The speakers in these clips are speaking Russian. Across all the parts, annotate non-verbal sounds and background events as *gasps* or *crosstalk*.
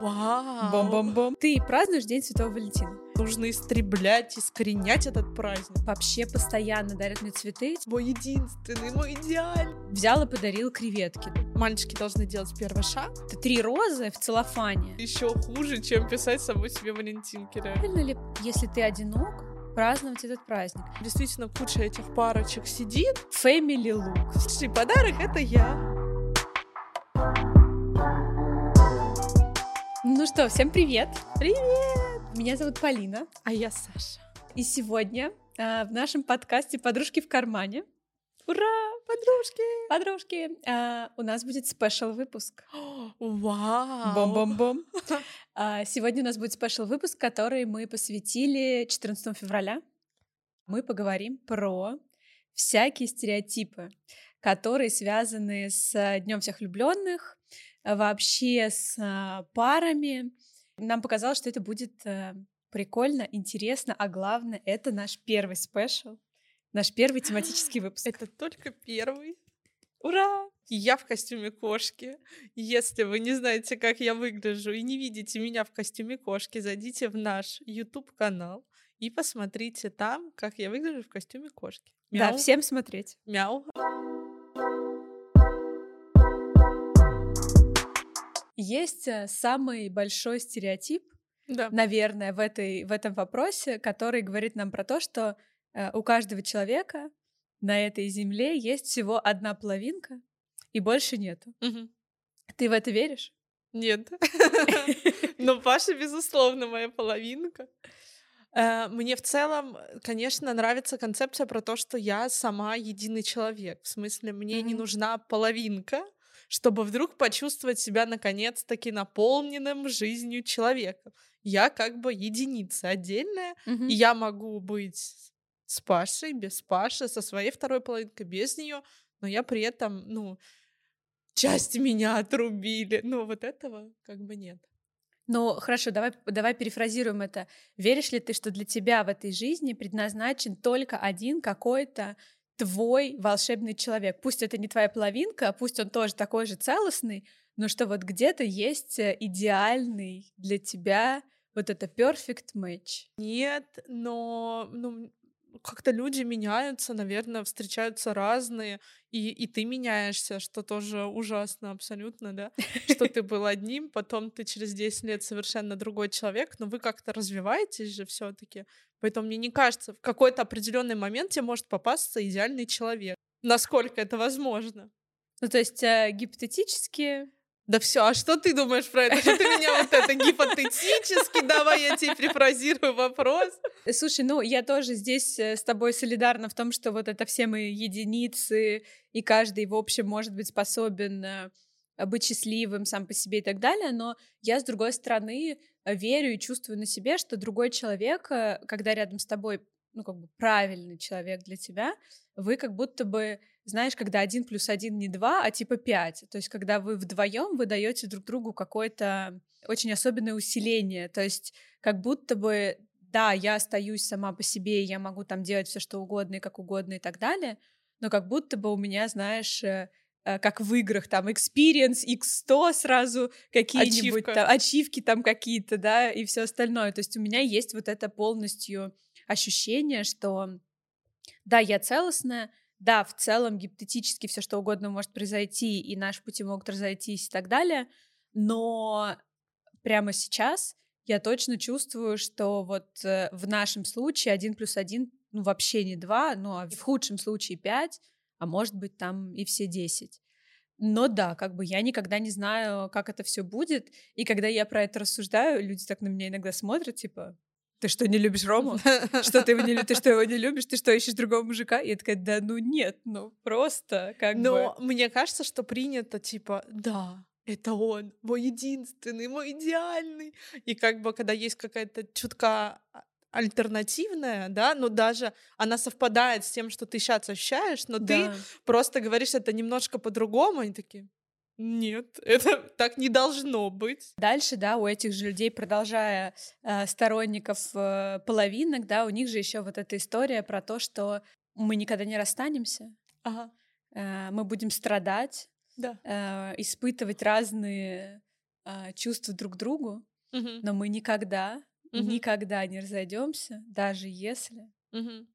Вау! Бом-бом-бом. Ты празднуешь День Святого Валентина? Нужно истреблять, искоренять этот праздник. Вообще постоянно дарят мне цветы. Мой единственный, мой идеальный. Взял и подарил креветки. Мальчики должны делать первый шаг. Это три розы в целлофане. Еще хуже, чем писать самой себе Валентинки, реально. Правильно ли, если ты одинок, праздновать этот праздник? Действительно, куча этих парочек сидит. Family look. Подарок — это я. Ну что, всем привет! Привет! Меня зовут Полина. А я Саша. И сегодня а, в нашем подкасте «Подружки в кармане» Ура, подружки! Подружки, а, у нас будет special выпуск. Вау! Бом-бом-бом. *laughs* А, сегодня у нас будет special выпуск, который мы посвятили 14 февраля. Мы поговорим про всякие стереотипы, которые связаны с Днем всех влюбленных, вообще с а, парами. Нам показалось, что это будет а, прикольно, интересно, а главное, это наш первый спешл, наш первый тематический *laughs* выпуск. Это только первый. Ура! Я в костюме кошки. Если вы не знаете, как я выгляжу, и не видите меня в костюме кошки, зайдите в наш YouTube канал и посмотрите там, как я выгляжу в костюме кошки. Мяу. Да, всем смотреть. Мяу. Есть э, самый большой стереотип, Да. наверное, в, этой, в этом вопросе, который говорит нам про то, что э, у каждого человека на этой земле есть всего одна половинка, и больше нету. Мгм. Ты в это веришь? Нет. *laughs* Но Паша, безусловно, моя половинка. Э, Мне в целом, конечно, нравится концепция про то, что я сама единый человек. В смысле, мне не Мгм. нужна половинка, чтобы вдруг почувствовать себя наконец-таки наполненным жизнью человеком. Я как бы единица отдельная, Мгм. и я могу быть с Пашей, без Паши, со своей второй половинкой, без нее, но я при этом, ну, часть меня отрубили. Ну, вот этого как бы нет. Ну, хорошо, давай, давай перефразируем это. Веришь ли ты, что для тебя в этой жизни предназначен только один какой-то твой волшебный человек? Пусть это не твоя половинка, пусть он тоже такой же целостный, но что вот где-то есть э, идеальный для тебя вот это perfect match. Нет, но ну, как-то люди меняются, наверное, встречаются разные, и, и ты меняешься, что тоже ужасно абсолютно, да, что ты был одним, потом ты через 10 лет совершенно другой человек, но вы как-то развиваетесь же все таки Поэтому мне не кажется, в какой-то определенный момент тебе может попасться идеальный человек. Насколько это возможно? Ну, то есть э, гипотетически Да все, а что ты думаешь про это? Что ты меня вот это гипотетически? Давай я тебе перефразирую вопрос. Слушай, ну я тоже здесь э, с тобой солидарна в том, что вот это все мы единицы, и каждый, в общем, может быть способен э, быть счастливым сам по себе и так далее, но я, с другой стороны, верю и чувствую на себе, что другой человек, э, когда рядом с тобой, ну, как бы правильный человек для тебя, вы как будто бы, знаешь, когда один плюс один не два, а типа пять. То есть, когда вы вдвоем вы даете друг другу какое-то очень особенное усиление. То есть, как будто бы да, я остаюсь сама по себе, и я могу там делать все что угодно и как угодно и так далее, но как будто бы у меня, знаешь, э, э, как в играх, там, experience x100 сразу, какие-нибудь Ачивка. там, ачивки там какие-то, да, и все остальное. То есть у меня есть вот это полностью ощущение, что да, я целостная, да, в целом гипотетически все что угодно может произойти, и наши пути могут разойтись и так далее, но прямо сейчас я точно чувствую, что вот э, в нашем случае один плюс один, ну, вообще не два, ну, а в худшем случае пять, а может быть там и все десять. Но да, как бы я никогда не знаю, как это все будет. И когда я про это рассуждаю, люди так на меня иногда смотрят, типа, ты что, не любишь Рому? *laughs* Что ты его не любишь? Ты что, его не любишь? Ты что, ищешь другого мужика? И я такая, да ну нет, ну просто как Но бы... мне кажется, что принято, типа, да, это он, мой единственный, мой идеальный. И как бы, когда есть какая-то чутка а- альтернативная, да, но даже она совпадает с тем, что ты сейчас ощущаешь, но ты Да. просто говоришь это немножко по-другому, они такие, нет, *laughs* это так не должно быть. Дальше, да, у этих же людей, продолжая э, сторонников э, половинок, да, у них же еще вот эта история про то, что мы никогда не расстанемся, Ага, э, мы будем страдать, да. э, испытывать разные а, чувства друг к другу, Мгм. но мы никогда, Мгм. никогда не разойдемся, даже если Мгм.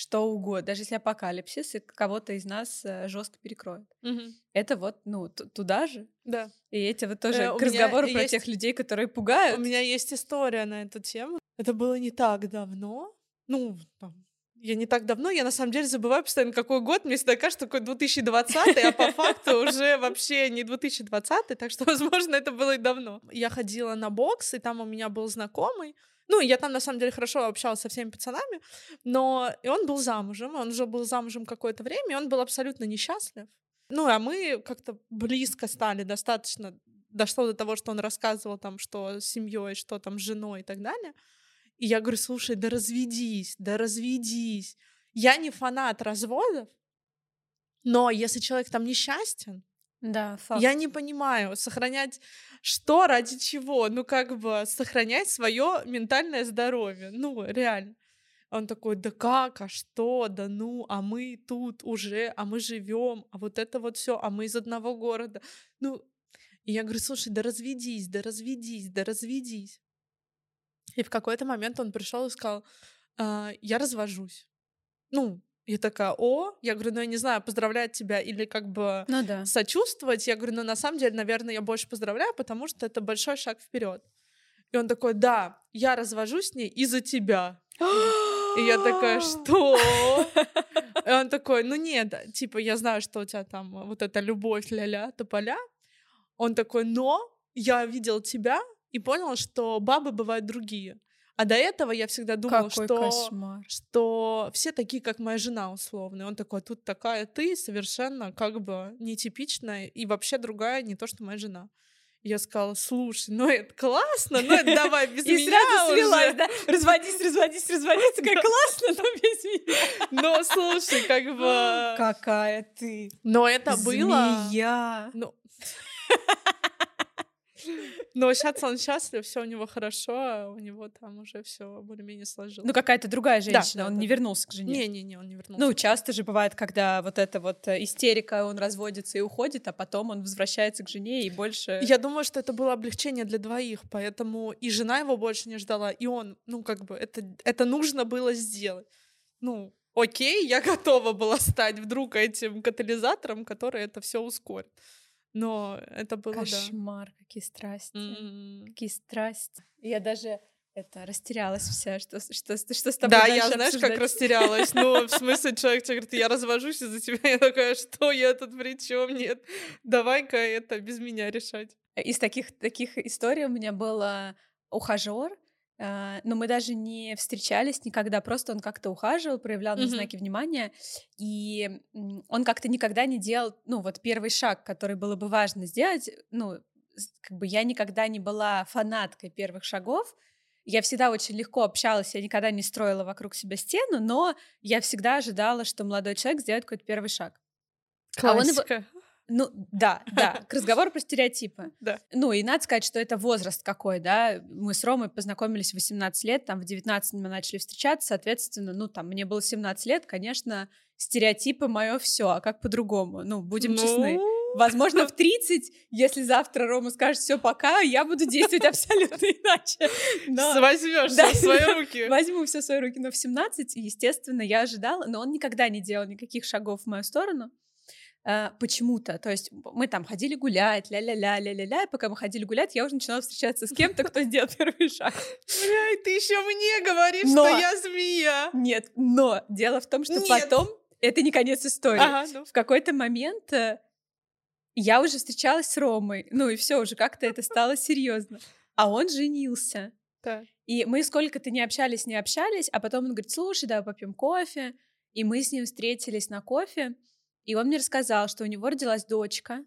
Что угодно, даже если апокалипсис и кого-то из нас жестко перекроет. Мгм. Это вот, ну, туда же. Да. И эти вот тоже Э, к разговору про есть- тех людей, которые пугают. У меня есть история на эту тему. Это было не так давно. Ну, там, я не так давно, я на самом деле забываю постоянно, какой год. Мне всегда кажется, такой 2020, а по факту уже вообще не 2020, так что, *laughs* возможно, это было и давно. Я ходила на бокс, и там у меня был знакомый. Ну, я там, на самом деле, хорошо общалась со всеми пацанами, но и он был замужем, он уже был замужем какое-то время, и он был абсолютно несчастлив. Ну, а мы как-то близко стали достаточно, дошло до того, что он рассказывал там, что с семьей, что там с женой и так далее. И я говорю, слушай, да разведись, да разведись. Я не фанат разводов, но если человек там несчастен, Да, факт. я не понимаю, сохранять что ради чего? Ну, как бы сохранять свое ментальное здоровье. Ну, реально. Он такой, да как, а что, да ну, а мы тут уже, а мы живем, а вот это вот все, а мы из одного города. Ну, и я говорю, слушай, да разведись, да разведись, да разведись. И в какой-то момент он пришел и сказал, «А, я развожусь. Ну, я такая, о, я говорю, ну я не знаю, поздравлять тебя или как бы Ну да. сочувствовать. Я говорю, ну на самом деле, наверное, я больше поздравляю, потому что это большой шаг вперед. И он такой, да, я развожусь с ней из-за тебя. *gasps* И я такая, что? *laughs* И он такой, ну нет, типа, я знаю, что у тебя там вот эта любовь ля-ля, тополя. Он такой, но я видел тебя и понял, что бабы бывают другие. А до этого я всегда думала, Какой что кошмар. что все такие, как моя жена, условно. И он такой, тут такая ты, совершенно как бы нетипичная и вообще другая, не то, что моя жена. Я сказала, слушай, ну это классно, ну это давай без *laughs* И меня сразу слилась, уже. да? Разводись, разводись, разводись. Такая классно, но без меня. *laughs* Но слушай, как бы... *gasps* Какая ты. Но это было... Змея. Ну... *laughs* *laughs* Но сейчас он счастлив, все у него хорошо, а у него там уже все более-менее сложилось. Ну, какая-то другая женщина, да, он да, не да. вернулся к жене. Не-не-не, он не вернулся. Ну, часто же бывает, когда вот эта вот э, истерика, он разводится и уходит, а потом он возвращается к жене и больше... Я думаю, что это было облегчение для двоих, поэтому и жена его больше не ждала, и он, ну, как бы, это, это нужно было сделать. Ну, окей, я *laughs* готова была стать вдруг этим катализатором, который это все ускорит. Но это было, да. Кошмар, какие страсти. М. Какие страсти. Я даже это растерялась вся, что, что, что с тобой Да, я, знаешь, как обсуждать. растерялась. Ну, в *laughs* смысле, человек тебе говорит, я развожусь из-за тебя. *laughs* Я такая, что я тут при чем? Нет, давай-ка это без меня решать. Из таких, таких историй у меня был а, ухажер, но мы даже не встречались никогда, просто он как-то ухаживал, проявлял Мгм. знаки внимания, и он как-то никогда не делал, ну, вот первый шаг, который было бы важно сделать, ну, как бы я никогда не была фанаткой первых шагов, я всегда очень легко общалась, я никогда не строила вокруг себя стену, но я всегда ожидала, что молодой человек сделает какой-то первый шаг. А он его- Классика. Ну, да, да, *laughs* к разговору про стереотипы. Да. Ну, и надо сказать, что это возраст какой, да. Мы с Ромой познакомились в 18 лет, там в 19 мы начали встречаться, соответственно, ну, там, мне было 17 лет, конечно, стереотипы мое все, а как по-другому? Ну, будем честны. Ну, Возможно, в *laughs* 30, если завтра Рома скажет все пока, я буду действовать *laughs* абсолютно иначе. Но Возьмешь Да. в свои руки. возьму все в свои руки. Но в 17, естественно, я ожидала, но он никогда не делал никаких шагов в мою сторону. А, почему-то. То есть мы там ходили гулять, ля-ля-ля, ля-ля-ля, и пока мы ходили гулять, я уже начинала встречаться с кем-то, кто сделал *laughs* первый шаг. Бля, и ты еще мне говоришь, Но- что я змея. Нет, но дело в том, что Нет. потом это не конец истории. Ага, ну. В какой-то момент э, я уже встречалась с Ромой, ну и все, уже как-то это стало серьезно. А он женился. Так. И мы сколько-то не общались, не общались, а потом он говорит, слушай, давай попьем кофе. И мы с ним встретились на кофе, и он мне рассказал, что у него родилась дочка,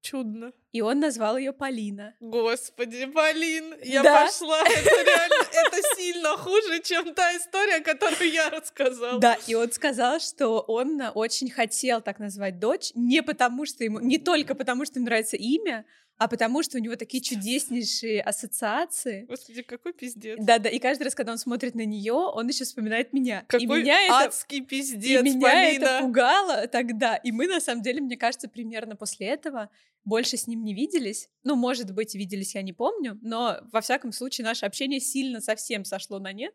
Чудно. и он назвал ее Полина. Господи, Полин, я Да. пошла. Это реально, *laughs* это сильно хуже, чем та история, которую я рассказала. Да, и он сказал, что он э, очень хотел так назвать дочь, не потому что ему, не только потому что ему нравится имя, а потому что у него такие чудеснейшие ассоциации. Господи, какой пиздец. Да-да, и каждый раз, когда он смотрит на нее, он еще вспоминает меня. Какой и меня это, адский пиздец, и меня Полина. это пугало тогда. И мы, на самом деле, мне кажется, примерно после этого больше с ним не виделись. Ну, может быть, виделись, я не помню, но, во всяком случае, наше общение сильно совсем сошло на нет.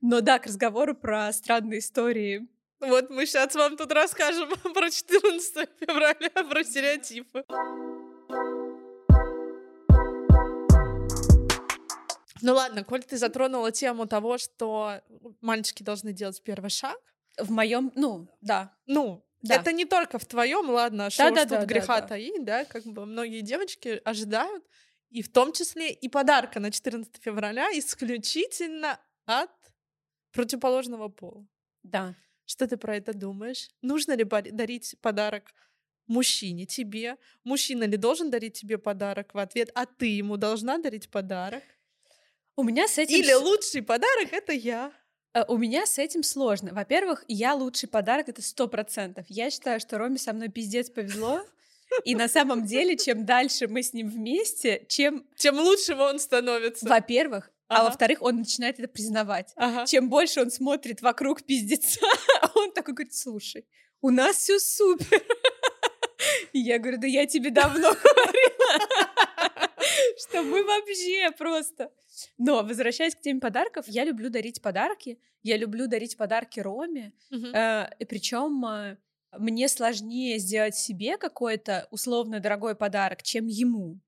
Но да, к разговору про странные истории Вот мы сейчас вам тут расскажем *laughs* про 14 февраля, про стереотипы. Ну ладно, коль ты затронула тему того, что мальчики должны делать первый шаг, в моем, ну, да, ну, Да. это не только в твоем, ладно, что Да-да-да, тут греха да-да. таить, да, как бы многие девочки ожидают, и в том числе и подарка на 14 февраля исключительно от противоположного пола. да. Что ты про это думаешь? Нужно ли дарить подарок мужчине, тебе? Мужчина ли должен дарить тебе подарок в ответ, а ты ему должна дарить подарок? У меня с этим... Или лучший подарок это я? э, У меня с этим сложно. Во-первых, я лучший подарок, это сто процентов. Я считаю, что Роме со мной пиздец повезло. И на самом деле, чем дальше мы с ним вместе, чем, Тем лучше он становится. во-первых, а Ага. во-вторых, он начинает это признавать. Ага. Чем больше он смотрит вокруг пиздеца, *laughs* он такой говорит, слушай, у нас все супер. И *laughs* я говорю, да я тебе давно *laughs* говорила, *laughs* что мы вообще просто... Но, возвращаясь к теме подарков, я люблю дарить подарки, я люблю дарить подарки Роме. Э, и причем э, мне сложнее сделать себе какой-то условно дорогой подарок, чем ему.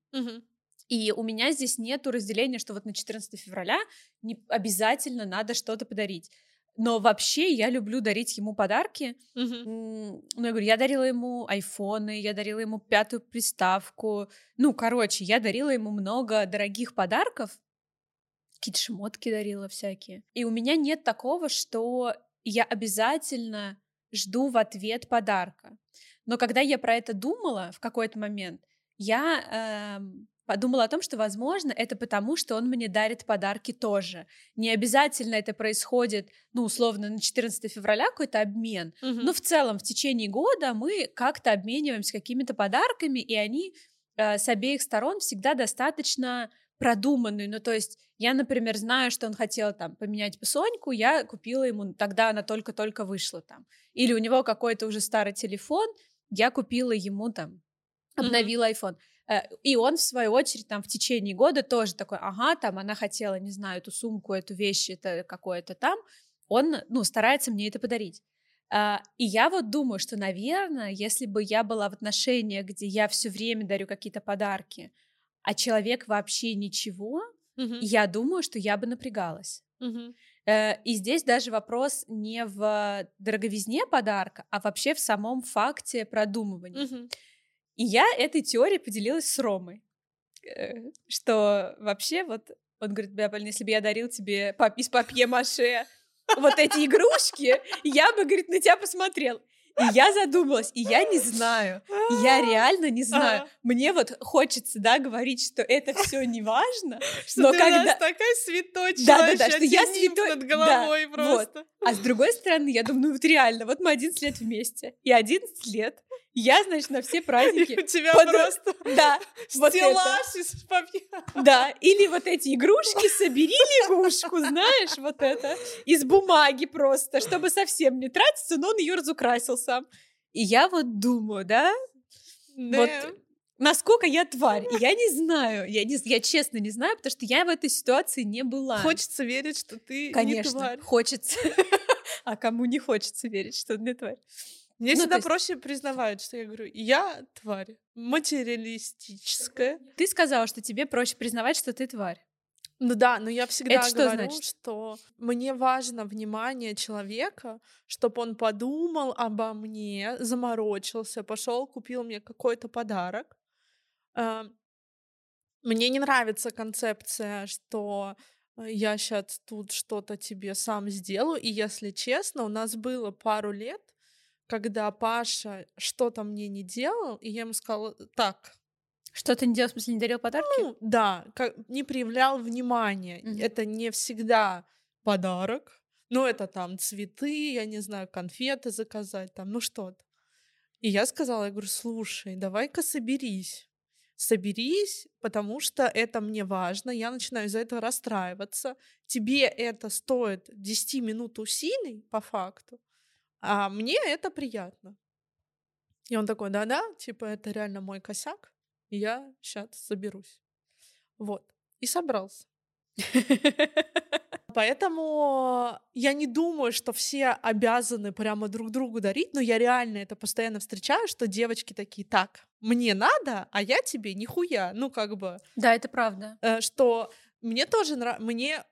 И у меня здесь нету разделения, что вот на 14 февраля не обязательно надо что-то подарить. Но вообще я люблю дарить ему подарки. М, Ну, я говорю, я дарила ему айфоны, я дарила ему пятую приставку. Ну, короче, я дарила ему много дорогих подарков. Какие-то шмотки дарила всякие. И у меня нет такого, что я обязательно жду в ответ подарка. Но когда я про это думала в какой-то момент, я эм, подумала о том, что, возможно, это потому, что он мне дарит подарки тоже. Не обязательно это происходит, ну, условно, на 14 февраля какой-то обмен, Мгм. но в целом в течение года мы как-то обмениваемся какими-то подарками, и они э, с обеих сторон всегда достаточно продуманные. Ну, то есть я, например, знаю, что он хотел там поменять песоньку, я купила ему, тогда она только-только вышла там. Или у него какой-то уже старый телефон, я купила ему там, Мгм. обновила iPhone. Э, И он, в свою очередь, там в течение года тоже такой, ага, там она хотела, не знаю, эту сумку, эту вещь, это какое-то там. Он, ну, старается мне это подарить. А, И я вот думаю, что, наверное, если бы я была в отношениях, где я все время дарю какие-то подарки, а человек вообще ничего, Мгм. я думаю, что я бы напрягалась. Э, И здесь даже вопрос не в дороговизне подарка, а вообще в самом факте продумывания. Мгм. И я этой теорией поделилась с Ромой, э, что вообще вот он говорит, бля, Полина, если бы я дарил тебе из папье-маше вот эти игрушки, я бы, говорит, на тебя посмотрел. И я задумалась, и я не знаю, я реально не знаю. Ага. Мне вот хочется, да, говорить, что это все не важно, *laughs* Что но ты у нас когда... такая святочка Да-да-да, вообще, что я святой- над головой да, просто. А с другой стороны, я думаю, ну вот реально, вот мы 11 лет вместе, и 11 лет я, значит, на все *laughs* И праздники... у тебя под- просто Да, *laughs* вот это. стеллаж из папье. Да, *laughs* или вот эти игрушки, собери лягушку, знаешь, вот это, из бумаги просто, чтобы совсем не тратиться, но он ее разукрасил сам. И я вот думаю, да, вот Да. насколько я тварь, И я не знаю, я, не, я честно не знаю, потому что я в этой ситуации не была. Хочется верить, что ты не Конечно, тварь. хочется. А кому не хочется верить, что он не тварь? Мне Ну, всегда есть- проще признавать, что я говорю, я тварь, материалистическая. Ты сказала, что тебе проще признавать, что ты тварь. Ну да, но я всегда Это что говорю, значит? что мне важно внимание человека, чтобы он подумал обо мне, заморочился, пошел, купил мне какой-то подарок. А, Мне не нравится концепция, что э, я сейчас тут что-то тебе сам сделаю. И если честно, у нас было пару лет, когда Паша что-то мне не делал, и я ему сказала, так, Что ты не делал, в смысле, не дарил подарки? ну, да, как, не проявлял внимания. Мгм. Это не всегда подарок. Ну, это там цветы, я не знаю, конфеты заказать, там, ну что-то. И я сказала, я говорю, слушай, давай-ка соберись. соберись, потому что это мне важно, я начинаю из-за этого расстраиваться. Тебе это стоит 10 минут усилий, по факту, а мне это приятно. И он такой, да-да, типа, это реально мой косяк, и я сейчас соберусь. Вот. И собрался. *laughs* Поэтому я не думаю, что все обязаны прямо друг другу дарить, но я реально это постоянно встречаю, что девочки такие, так, мне надо, а я тебе нихуя. Ну, как бы... Да, это правда. Э, что мне тоже нравится, мне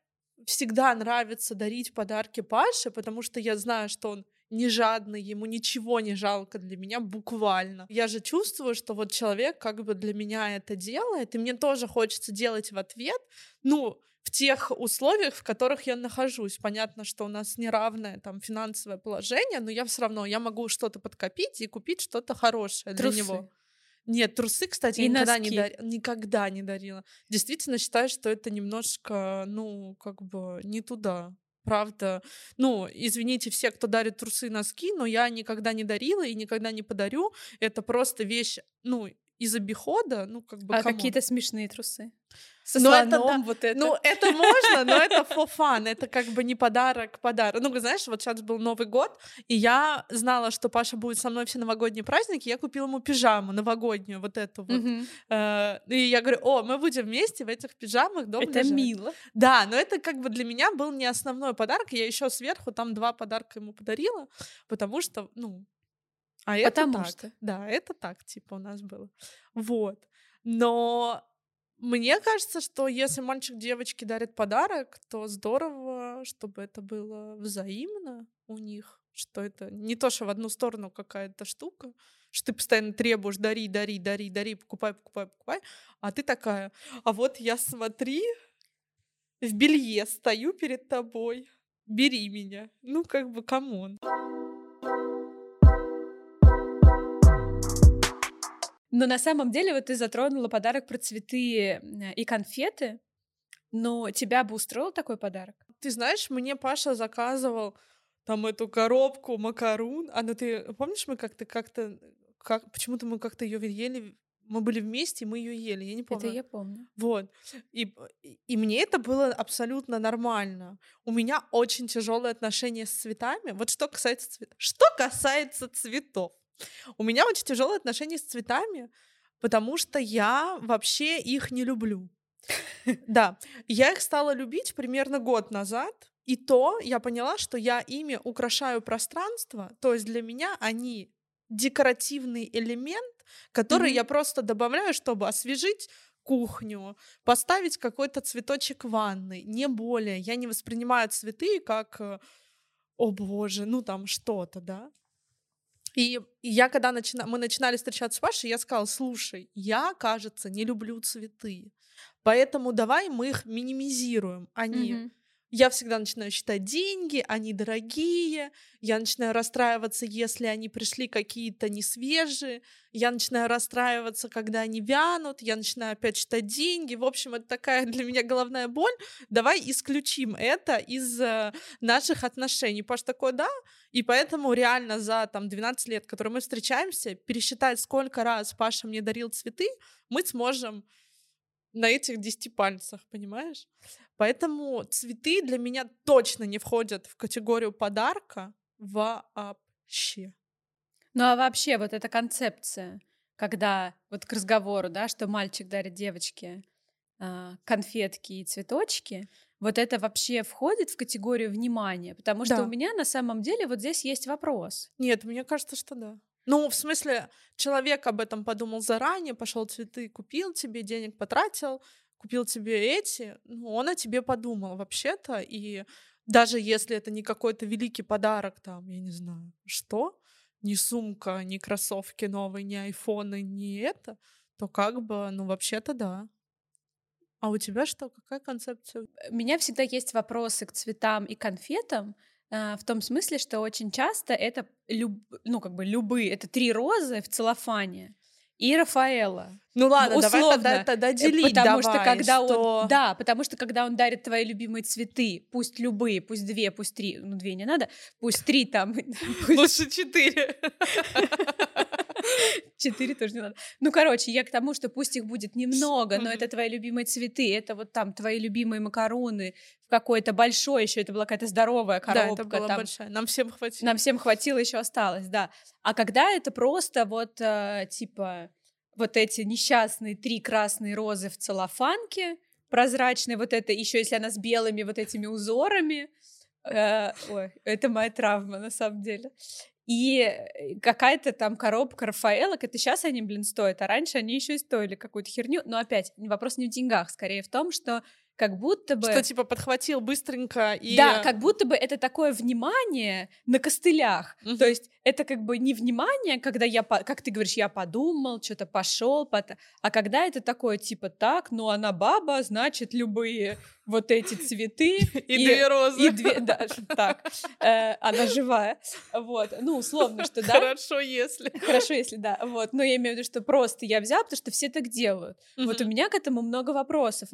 всегда нравится дарить подарки Паше, потому что я знаю, что он не жадный, ему ничего не жалко для меня, буквально. Я же чувствую, что вот человек как бы для меня это делает, и мне тоже хочется делать в ответ, ну, в тех условиях, в которых я нахожусь. Понятно, что у нас неравное там финансовое положение, но я все равно, я могу что-то подкопить и купить что-то хорошее Трусы. для него. Нет, трусы, кстати, я никогда не, дарила, никогда не дарила. Действительно считаю, что это немножко, ну, как бы не туда. Правда. Ну, извините все, кто дарит трусы и носки, но я никогда не дарила и никогда не подарю. Это просто вещь, ну, из обихода, ну, как бы, А какие-то смешные трусы. Со Ну, это слоном да. вот это. Ну, это можно, но это *laughs* for fun, это как бы не подарок, подарок. Ну, знаешь, вот сейчас был Новый год, и я знала, что Паша будет со мной все новогодние праздники, я купила ему пижаму новогоднюю, вот эту вот. Э, И я говорю, о, мы будем вместе в этих пижамах дома Это лежать». мило. Да, но это как бы для меня был не основной подарок, я еще сверху там два подарка ему подарила, потому что, ну, а это Потому так. что. Да, это так, типа, у нас было. Вот. Но мне кажется, что если мальчик девочке дарит подарок, то здорово, чтобы это было взаимно у них, что это не то, что в одну сторону какая-то штука, что ты постоянно требуешь дари, дари, дари, дари, покупай, покупай, покупай, а ты такая, а вот я смотри, в белье стою перед тобой, бери меня. Ну, как бы, come on. Но на самом деле вот ты затронула подарок про цветы и конфеты. Но тебя бы устроил такой подарок? Ты знаешь, мне Паша заказывал там эту коробку макарун. А ну ты помнишь, мы как-то как-то как почему-то мы как-то ее ели, мы были вместе, и мы ее ели. Я не помню. Это я помню. Вот. И, и- и мне это было абсолютно нормально. У меня очень тяжелые отношения с цветами. Вот что касается цветов. Что касается цветов. У меня очень тяжелые отношения с цветами, потому что я вообще их не люблю. Да, я их стала любить примерно год назад, и то я поняла, что я ими украшаю пространство, то есть для меня они декоративный элемент, который Мгм. я просто добавляю, чтобы освежить кухню, поставить какой-то цветочек в ванной, не более. Я не воспринимаю цветы как, э, о боже, ну там что-то, да. И я, когда начина... мы начинали встречаться с Пашей, я сказала, слушай, я, кажется, не люблю цветы, поэтому давай мы их минимизируем. Они Мгм. Я всегда начинаю считать деньги, они дорогие, я начинаю расстраиваться, если они пришли какие-то не свежие, я начинаю расстраиваться, когда они вянут, я начинаю опять считать деньги. В общем, это такая *laughs* для меня головная боль. Давай исключим это из э, наших отношений. Паш такой, да, и поэтому реально за там 12 лет, которые мы встречаемся, пересчитать, сколько раз Паша мне дарил цветы, мы сможем на этих 10 пальцах, понимаешь? Поэтому цветы для меня точно не входят в категорию подарка вообще. Ну а вообще вот эта концепция, когда вот к разговору, да, что мальчик дарит девочке а, конфетки и цветочки, вот это вообще входит в категорию внимания? Потому что Да. у меня на самом деле вот здесь есть вопрос. Нет, мне кажется, что да. Ну, в смысле, человек об этом подумал заранее, пошел цветы купил тебе, денег потратил, купил тебе эти, ну, он о тебе подумал вообще-то, и даже если это не какой-то великий подарок, там, я не знаю, что, ни сумка, ни кроссовки новые, ни айфоны, ни это, то как бы, ну, вообще-то да. А у тебя что? Какая концепция? У меня всегда есть вопросы к цветам и конфетам, а, в том смысле, что очень часто это, люб- ну, как бы любые, это три розы в целлофане и Рафаэла. Ну ладно, давай условно, тогда, тогда Э, делить Потому что давай, когда что- он, да, потому что когда он дарит твои любимые цветы, пусть любые, пусть две, пусть три, ну две не надо, пусть три там, *laughs* пусть Лучше четыре. *laughs* Четыре тоже не надо. Ну, короче, я к тому, что пусть их будет немного, но это твои любимые цветы, это вот там твои любимые макароны в какой-то большой еще, это была какая-то здоровая коробка. Да, это была там. большая. Нам всем хватило. Нам всем хватило, еще осталось, да. А когда это просто вот, э, типа, вот эти несчастные три красные розы в целлофанке, прозрачные, вот это еще если она с белыми вот этими узорами, э, ой, это моя травма на самом деле. И э, какая-то там коробка Рафаэлок, это сейчас они, блин, стоят, а раньше они еще и стоили какую-то херню. Но опять, вопрос не в деньгах, скорее в том, что как будто бы... Что, типа, подхватил быстренько и... Да, как будто бы это такое внимание на костылях. Мгм. То есть это как бы не внимание, когда я, как ты говоришь, я подумал, что-то пошел, а когда это такое, типа, так, ну она баба, значит, любые вот эти цветы... *laughs* И две розы. И две, да, так, э, она живая, вот, ну, условно, что, да, Хорошо, если. Хорошо, если да. Вот. Но я имею в виду, что просто я взяла, потому что все так делают. Вот у меня к этому много вопросов.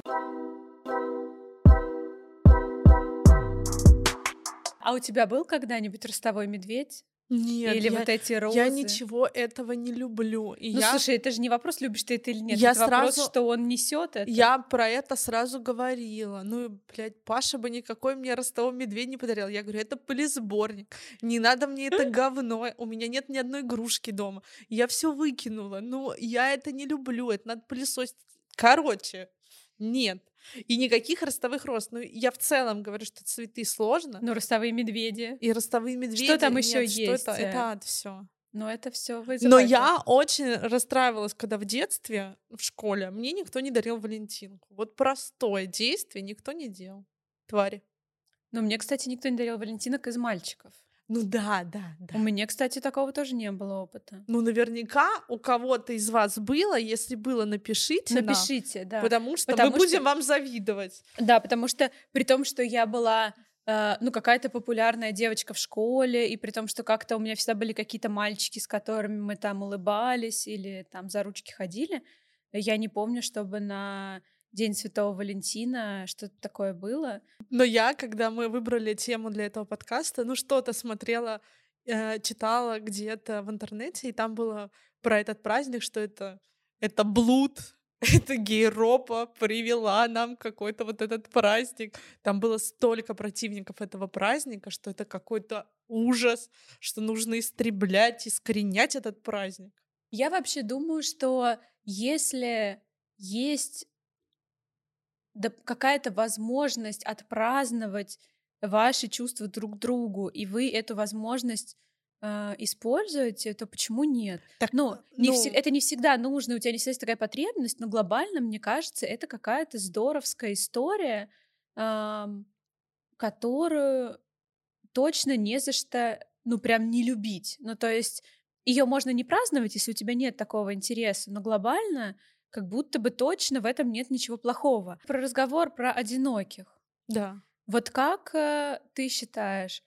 А у тебя был когда-нибудь ростовой медведь? Нет, Или я, вот эти розы? я ничего этого не люблю. И Ну, я, слушай, это же не вопрос, любишь ты это или нет. Я это вопрос, сразу- что он несет это. я про это сразу говорила. Ну, блядь, Паша бы никакой мне ростовой медведь не подарил. Я говорю, это пылесборник. Не надо мне это *laughs* говно. У меня нет ни одной игрушки дома. Я все выкинула. Ну, я это не люблю. Это надо пылесосить. Короче, нет. И никаких ростовых роз. Ну, я в целом говорю, что цветы сложно. Ну, ростовые медведи. И ростовые медведи. там нет, ещё что есть, Это, это ад все. Но это все Но я очень расстраивалась, когда в детстве, в школе, мне никто не дарил Валентинку. Вот простое действие никто не делал. Твари. Но мне, кстати, никто не дарил валентинок из мальчиков. Ну да, да, да. У меня, кстати, такого тоже не было опыта. Ну, наверняка у кого-то из вас было. Если было, напишите нам, Напишите, да. потому что Потому мы будем что- вам завидовать. Да, потому что при том, что я была э, ну, какая-то популярная девочка в школе, и при том, что как-то у меня всегда были какие-то мальчики, с которыми мы там улыбались или там за ручки ходили, я не помню, чтобы на День Святого Валентина что-то такое было. Но я, когда мы выбрали тему для этого подкаста, ну, что-то смотрела, э, читала где-то в интернете, и там было про этот праздник, что это, это блуд, *laughs* это гейропа привела нам какой-то вот этот праздник. Там было столько противников этого праздника, что это какой-то ужас, что нужно истреблять, искоренять этот праздник. Я вообще думаю, что если есть да- какая-то возможность отпраздновать ваши чувства друг к другу, и вы эту возможность э, используете, то почему нет? Так, Ну, не ну, всег- это не всегда нужно, у тебя не всегда есть такая потребность, но глобально, мне кажется, это какая-то здоровская история, ам, которую точно не за что, ну, прям не любить. Ну, то есть ее можно не праздновать, если у тебя нет такого интереса, но глобально как будто бы точно в этом нет ничего плохого. Про разговор про одиноких. Да. Вот как э, ты считаешь,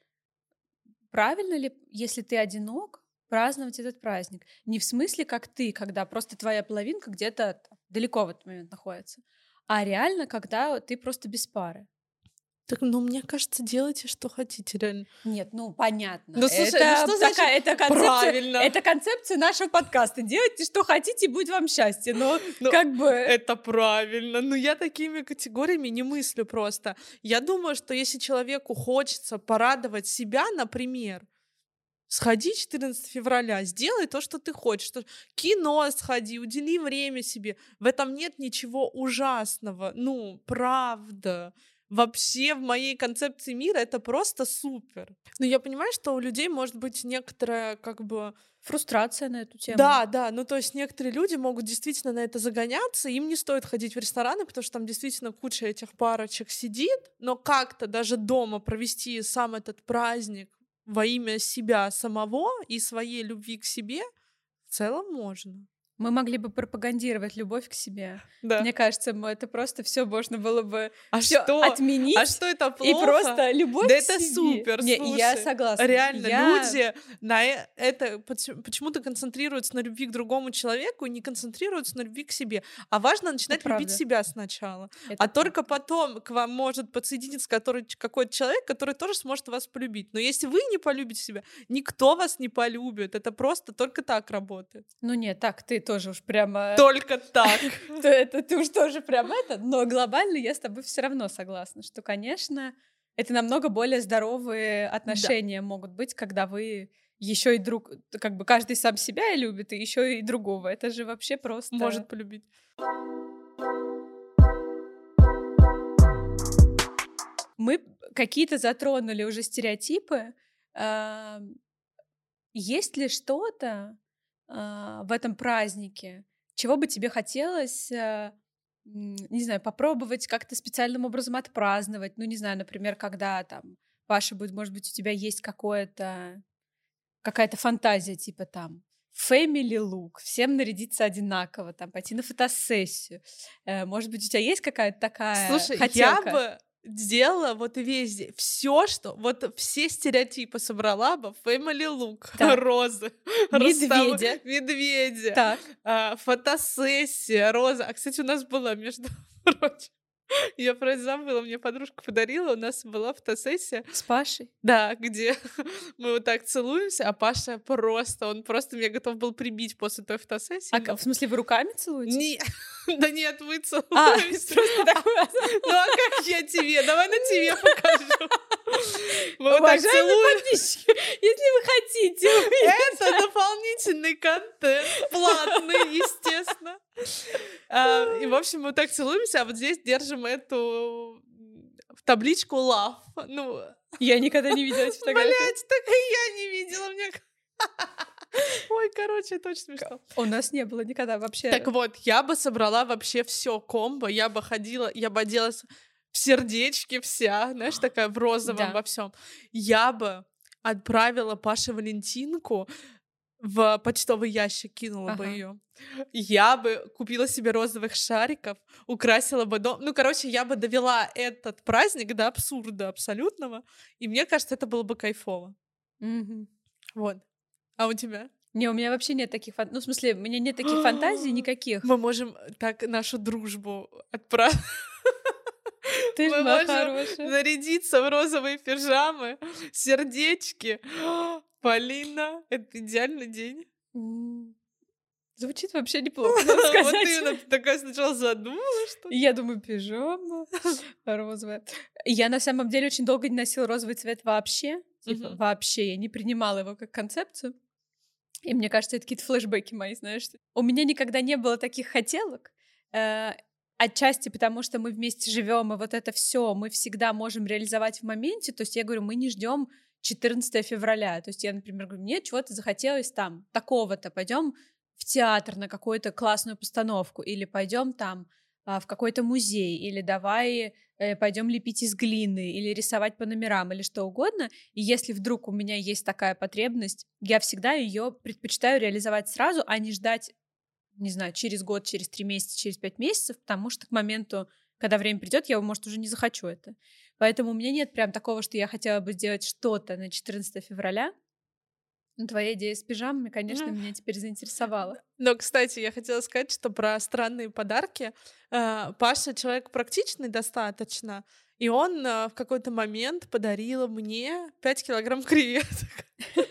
правильно ли, если ты одинок, праздновать этот праздник? Не в смысле, как ты, когда просто твоя половинка где-то далеко в этот момент находится, а реально, когда ты просто без пары. Так, ну, мне кажется, делайте, что хотите, реально. Нет, ну понятно. Ну, слушай, ну это, что значит такая, это концепция, правильно? это концепция нашего подкаста. Делайте, что хотите, и будет вам счастье. Но *laughs* Ну, как бы... Это правильно. Но я такими категориями не мыслю просто. Я думаю, что если человеку хочется порадовать себя, например, сходи 14 февраля, сделай то, что ты хочешь. Что- Кино сходи, удели время себе. В этом нет ничего ужасного. Ну, правда. Вообще в моей концепции мира это просто супер. Но я понимаю, что у людей может быть некоторая как бы Фрустрация на эту тему. да, да, ну то есть некоторые люди могут действительно на это загоняться, им не стоит ходить в рестораны, потому что там действительно куча этих парочек сидит, но как-то даже дома провести сам этот праздник во имя себя самого и своей любви к себе в целом можно. Мы могли бы пропагандировать любовь к себе. Да. Мне кажется, это просто все можно было бы А что? отменить. А что это плохо? И просто любовь Да к это себе. супер, Не, я слушай. согласна. Реально, Я- люди на э- это поч- почему-то концентрируются на любви к другому человеку и не концентрируются на любви к себе. А важно начинать любить правда. себя сначала. Это А правда. только потом к вам может подсоединиться который, какой-то человек, который тоже сможет вас полюбить. Но если вы не полюбите себя, никто вас не полюбит. Это просто только так работает. Ну нет, так, ты тоже уж прямо... Только так. *laughs* то это ты уж тоже прям это, но глобально я с тобой все равно согласна, что, конечно, это намного более здоровые отношения могут быть, когда вы еще и друг, как бы каждый сам себя и любит, и еще и другого. Это же вообще просто. Может полюбить. Мы какие-то затронули уже стереотипы. Есть ли что-то в этом празднике, чего бы тебе хотелось, а, м, не знаю, попробовать как-то специальным образом отпраздновать? Ну, не знаю, например, когда там Паша будет, может быть, у тебя есть какое-то какая-то фантазия, типа там family look, всем нарядиться одинаково, там пойти на фотосессию. Э, Может быть, у тебя есть какая-то такая Слушай, хотелка? я бы сделала вот везде все, что вот все стереотипы собрала бы family look, *laughs* Так. розы, *laughs* Медведя. расставы- медведя, Так. а, фотосессия, роза. А, кстати, у нас была, между *laughs* прочим, я про это забыла, мне подружка подарила, у нас была фотосессия, С Пашей? да, где мы вот так целуемся, а Паша просто, он просто меня готов был прибить после той фотосессии. А, в смысле, вы руками целуете? Не, да нет, вы А, просто такое. Ну а я тебе? Давай на тебе покажу. Мы *laughs* вот так целуем. если вы хотите, *laughs* Это дополнительный контент, платный, естественно. А, И, в общем, мы так целуемся, а вот здесь держим эту табличку love. Ну, я никогда не видела эти фотографии. блядь, так и я не видела. Мне... *laughs* Ой, короче, это очень смешно. У нас не было никогда вообще. Так вот, я бы собрала вообще все комбо, я бы ходила, я бы оделась в сердечки вся, знаешь, такая в розовом Да. во всем. Я бы отправила Паше Валентинку в почтовый ящик, кинула бы Ага. ее. Я бы купила себе розовых шариков, украсила бы дом. Ну, короче, я бы довела этот праздник до абсурда абсолютного. И мне кажется, это было бы кайфово. Мгм. Вот. А у тебя? Не, у меня вообще нет таких фан- Ну, в смысле, у меня нет таких фантазий *gasps* никаких. Мы можем так нашу дружбу отправить. *laughs* *laughs* Ты же можем хорошая. нарядиться в розовые пижамы, сердечки. *gasps* Полина, это идеальный день. Звучит вообще *laughs* неплохо, надо Вот сказать. именно, ты такая сначала задумалась, что Я думаю, пижама *laughs* розовая. Я на самом деле очень долго не носила розовый цвет вообще. Типа, вообще. Я не принимала его как концепцию. И мне кажется, это какие-то флешбеки мои, знаешь. У меня никогда не было таких хотелок. Э, Отчасти потому, что мы вместе живем, и вот это все мы всегда можем реализовать в моменте. То есть я говорю, мы не ждем 14 февраля. То есть я, например, говорю, мне чего-то захотелось там, такого-то, пойдем в театр на какую-то классную постановку, или пойдем там а, в какой-то музей, или давай пойдем лепить из глины, или рисовать по номерам, или что угодно. И если вдруг у меня есть такая потребность, я всегда ее предпочитаю реализовать сразу, а не ждать, не знаю, через год, через три месяца, через пять месяцев, потому что к моменту, когда время придет, я, может, уже не захочу это. Поэтому у меня нет прям такого, что я хотела бы сделать что-то на 14 февраля. Но твоя идея с пижамами, конечно, меня теперь заинтересовала. Но, кстати, я хотела сказать, что про странные подарки. э, Паша человек практичный достаточно, и он э, в какой-то момент подарил мне 5 килограмм креветок. *laughs*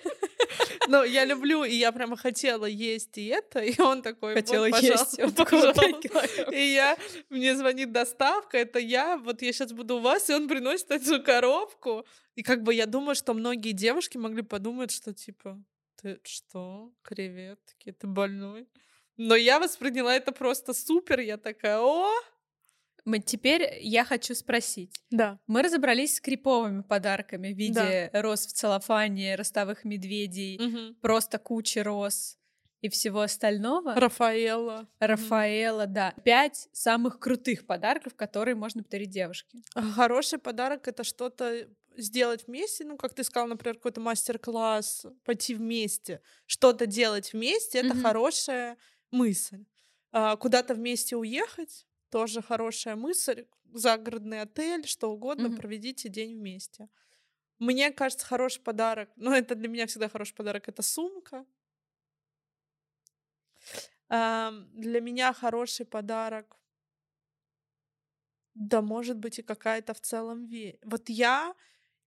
Ну, я люблю, и я прямо хотела есть и это, и он такой, вот, Хотела пожалуйста, есть. Он такой, «Вот пять пожалуйста». килограмм. И я, мне звонит доставка, это я, вот я сейчас буду у вас, и он приносит эту коробку. И как бы я думаю, что многие девушки могли подумать, что типа, ты что, креветки, ты больной? Но я восприняла это просто супер, я такая, о! Мы теперь я хочу спросить. Да. Мы разобрались с криповыми подарками в виде роз в целлофане, ростовых медведей, просто кучи роз и всего остального. Рафаэла. Рафаэла, да. Пять самых крутых подарков, которые можно подарить девушке. Хороший подарок — это что-то сделать вместе, ну, как ты сказала, например, какой-то мастер-класс, пойти вместе, что-то делать вместе, это Мгм. хорошее мысль. А, куда-то вместе уехать тоже хорошая мысль. Загородный отель, что угодно, Мгм. проведите день вместе. Мне кажется, хороший подарок, ну, это для меня всегда хороший подарок, это сумка. Для меня хороший подарок да, может быть, и какая-то в целом ве Вот я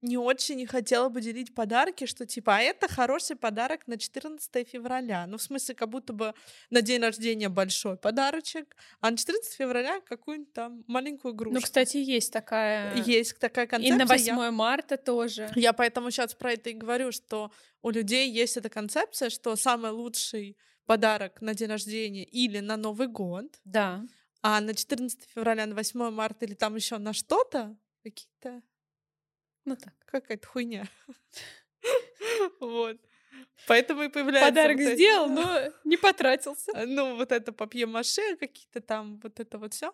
не очень хотела бы делить подарки, что типа, а это хороший подарок на 14 февраля. Ну, в смысле, как будто бы на день рождения большой подарочек, а на 14 февраля какую-нибудь там маленькую игрушку. Ну, кстати, есть такая... Есть такая концепция. И на 8 я... марта тоже. Я поэтому сейчас про это и говорю, что у людей есть эта концепция, что самый лучший подарок на день рождения или на Новый год, Да. а на 14 февраля, на 8 марта или там еще на что-то какие-то Ну так. какая-то хуйня. *laughs* Вот. Поэтому и появляется... Подарок вот сделал, *laughs* но не потратился. А, Ну, вот это папье-маше, какие-то там, вот это вот все.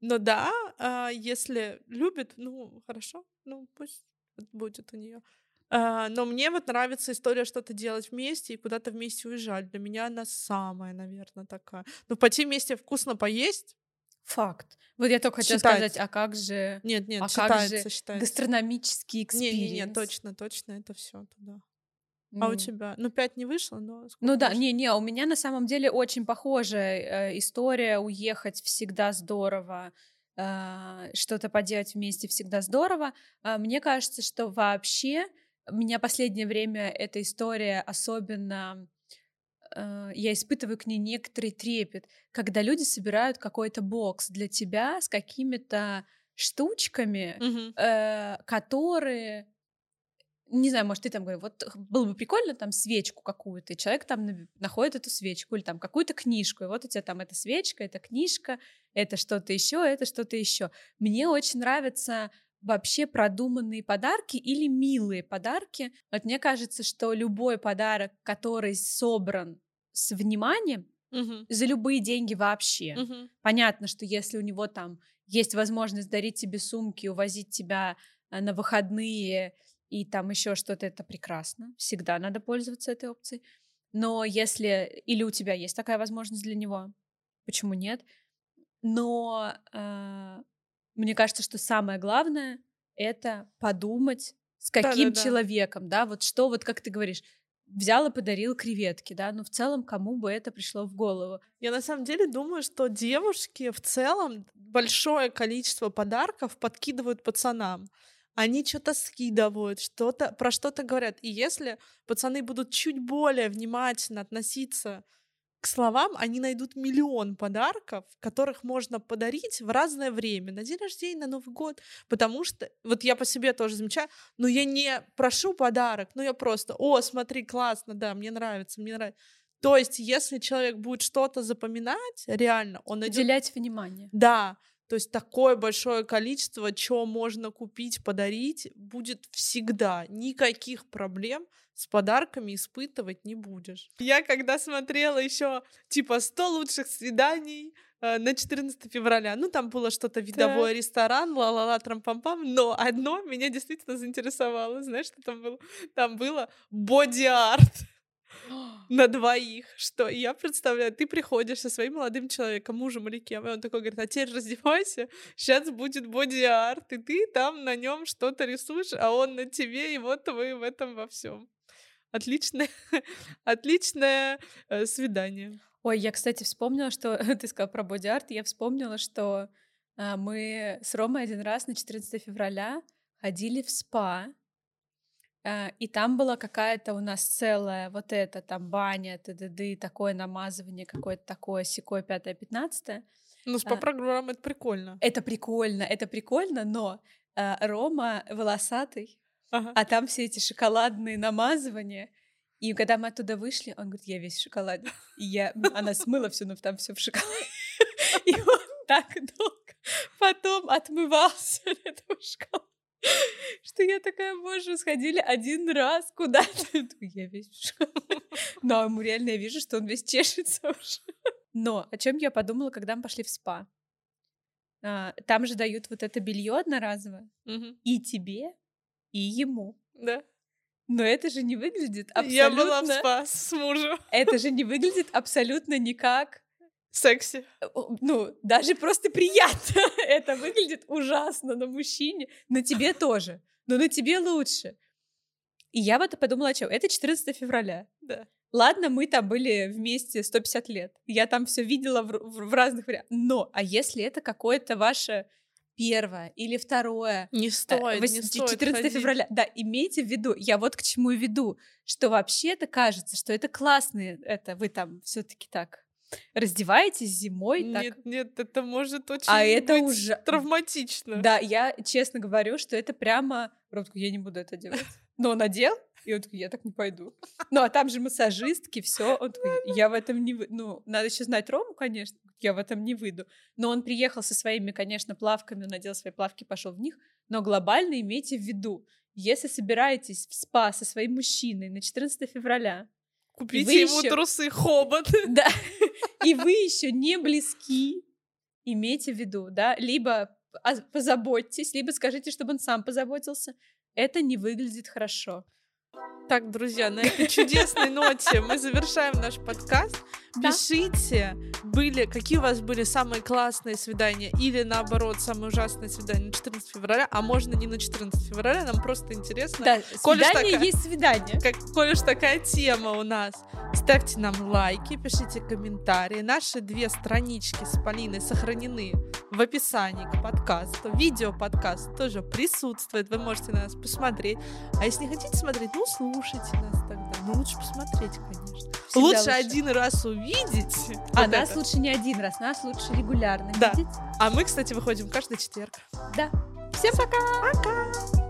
Но да, а, если любит, ну, хорошо, ну, пусть будет у нее. Но мне вот нравится история что-то делать вместе и куда-то вместе уезжать. Для меня она самая, наверное, такая. Ну, пойти вместе вкусно поесть. Факт. Вот я только хотела Считается. сказать, а как же Нет, нет, А как считается, же считается. гастрономический experience? Не-не-не, точно, точно, это все туда. А у Ну. тебя? Ну, пять не вышло, но... Ну да, вышло? не-не, у меня на самом деле очень похожая э, история. Уехать всегда здорово, а, что-то поделать вместе всегда здорово. А, Мне кажется, что вообще меня последнее время эта история особенно э, я испытываю к ней некоторый трепет, когда люди собирают какой-то бокс для тебя с какими-то штучками, Мгм. э, которые не знаю, может, ты там говоришь, вот было бы прикольно там свечку какую-то, и человек там находит эту свечку, или там какую-то книжку, и вот у тебя там эта свечка, эта книжка, это что-то еще, это что-то еще. Мне очень нравятся вообще продуманные подарки или милые подарки. Вот мне кажется, что любой подарок, который собран с вниманием, Мгм. за любые деньги вообще. Мгм. Понятно, что если у него там есть возможность дарить тебе сумки, увозить тебя э, на выходные и там еще что-то, это прекрасно. Всегда надо пользоваться этой опцией. Но если или у тебя есть такая возможность для него, почему нет? Но э, мне кажется, что самое главное это подумать, с каким Да-да-да. человеком, да, вот что, вот как ты говоришь, взял и подарил креветки, да, но в целом кому бы это пришло в голову? Я на самом деле думаю, что девушки в целом большое количество подарков подкидывают пацанам. Они что-то скидывают, что-то про что-то говорят. И если пацаны будут чуть более внимательно относиться к словам, они найдут миллион подарков, которых можно подарить в разное время, на день рождения, на Новый год, потому что, вот я по себе тоже замечаю, но я не прошу подарок, но я просто, о, смотри, классно, да, мне нравится, мне нравится. То есть, если человек будет что-то запоминать, реально, он найдет Уделять внимание. да, то есть такое большое количество, чего можно купить, подарить, будет всегда. Никаких проблем с подарками испытывать не будешь. Я когда смотрела еще типа 100 лучших свиданий э, на 14 февраля, ну там было что-то видовой ресторан, ла-ла-ла, трам-пам-пам, но одно меня действительно заинтересовало. Знаешь, что там было? Там было боди-арт *gasps* на двоих, что И я представляю, ты приходишь со своим молодым человеком, мужем или кем, и он такой говорит, а теперь раздевайся, сейчас будет боди-арт, и ты там на нем что-то рисуешь, а он на тебе, и вот вы в этом во всем. Отличное, *laughs* отличное э, свидание. Ой, я, кстати, вспомнила, что *laughs* ты сказала про боди-арт, я вспомнила, что а, мы с Ромой один раз на 14 февраля ходили в спа, и там была какая-то у нас целая вот эта там баня, т.д. такое намазывание, какое-то такое, секое, пятое, пятнадцатое. Ну, А. спа-программа — это прикольно. Это прикольно, это прикольно, но а, Рома волосатый, Ага. а там все эти шоколадные намазывания. И когда мы оттуда вышли, он говорит, я весь в шоколаде. И я, она смыла все, но там все в шоколаде. *laughs* И он так долго потом отмывался от этого шоколада. *laughs* Что я такая, боже, сходили один раз куда-то. Я весь. *laughs* Но ему реально я вижу, что он весь чешется *laughs* уже. Но о чем я подумала, когда мы пошли в спа? А, Там же дают вот это белье одноразовое Мгм. и тебе, и ему. Да. Но это же не выглядит абсолютно... Я была в спа с мужем. Это же не выглядит абсолютно никак Секси. Ну, даже просто приятно. *laughs* Это выглядит ужасно на мужчине. На тебе тоже. Но на тебе лучше. И я вот подумала, о чем? Это 14 февраля. Да. Ладно, мы там были вместе 150 лет. Я там все видела в, в, в разных вариантах. Но, а если это какое-то ваше первое или второе. Не стоит, 8, не 14 стоит ходить. февраля. Да, имейте в виду, я вот к чему и веду, что вообще-то кажется, что это классные, это вы там все таки так раздеваетесь зимой. Нет, так. нет, это может очень А это уже- травматично. Да, я честно говорю, что это прямо... Ром я не буду это делать. *laughs* Но он надел, и он такой, я так не пойду. *laughs* Ну, а там же массажистки, все. Он такой, я в этом не... вы- Ну, надо еще знать Рому, конечно, я в этом не выйду. Но он приехал со своими, конечно, плавками, он надел свои плавки, пошел в них. Но глобально имейте в виду, если собираетесь в спа со своим мужчиной на 14 февраля, Купите ему ещё- трусы хобот. *laughs* да, *laughs* и вы еще не близки, имейте в виду, да, либо позаботьтесь, либо скажите, чтобы он сам позаботился. Это не выглядит хорошо. Так, друзья, на этой чудесной ноте мы завершаем наш подкаст. Пишите, были, какие у вас были самые классные свидания или, наоборот, самые ужасные свидания на 14 февраля, а можно не на 14 февраля, нам просто интересно. Да, Коль свидание такая- есть свидание. Как, коль уж такая тема у нас, ставьте нам лайки, пишите комментарии. Наши две странички с Полиной сохранены в описании к подкасту. Видео подкаст тоже присутствует, вы можете на нас посмотреть. А если не хотите смотреть, ну слушайте нас тогда. Ну лучше посмотреть, конечно. Всегда лучше, лучше. один раз увидеть. А вот нас это. лучше не один раз, нас лучше регулярно Да. видеть. А мы, кстати, выходим каждый четверг. Да. Всем пока! Пока!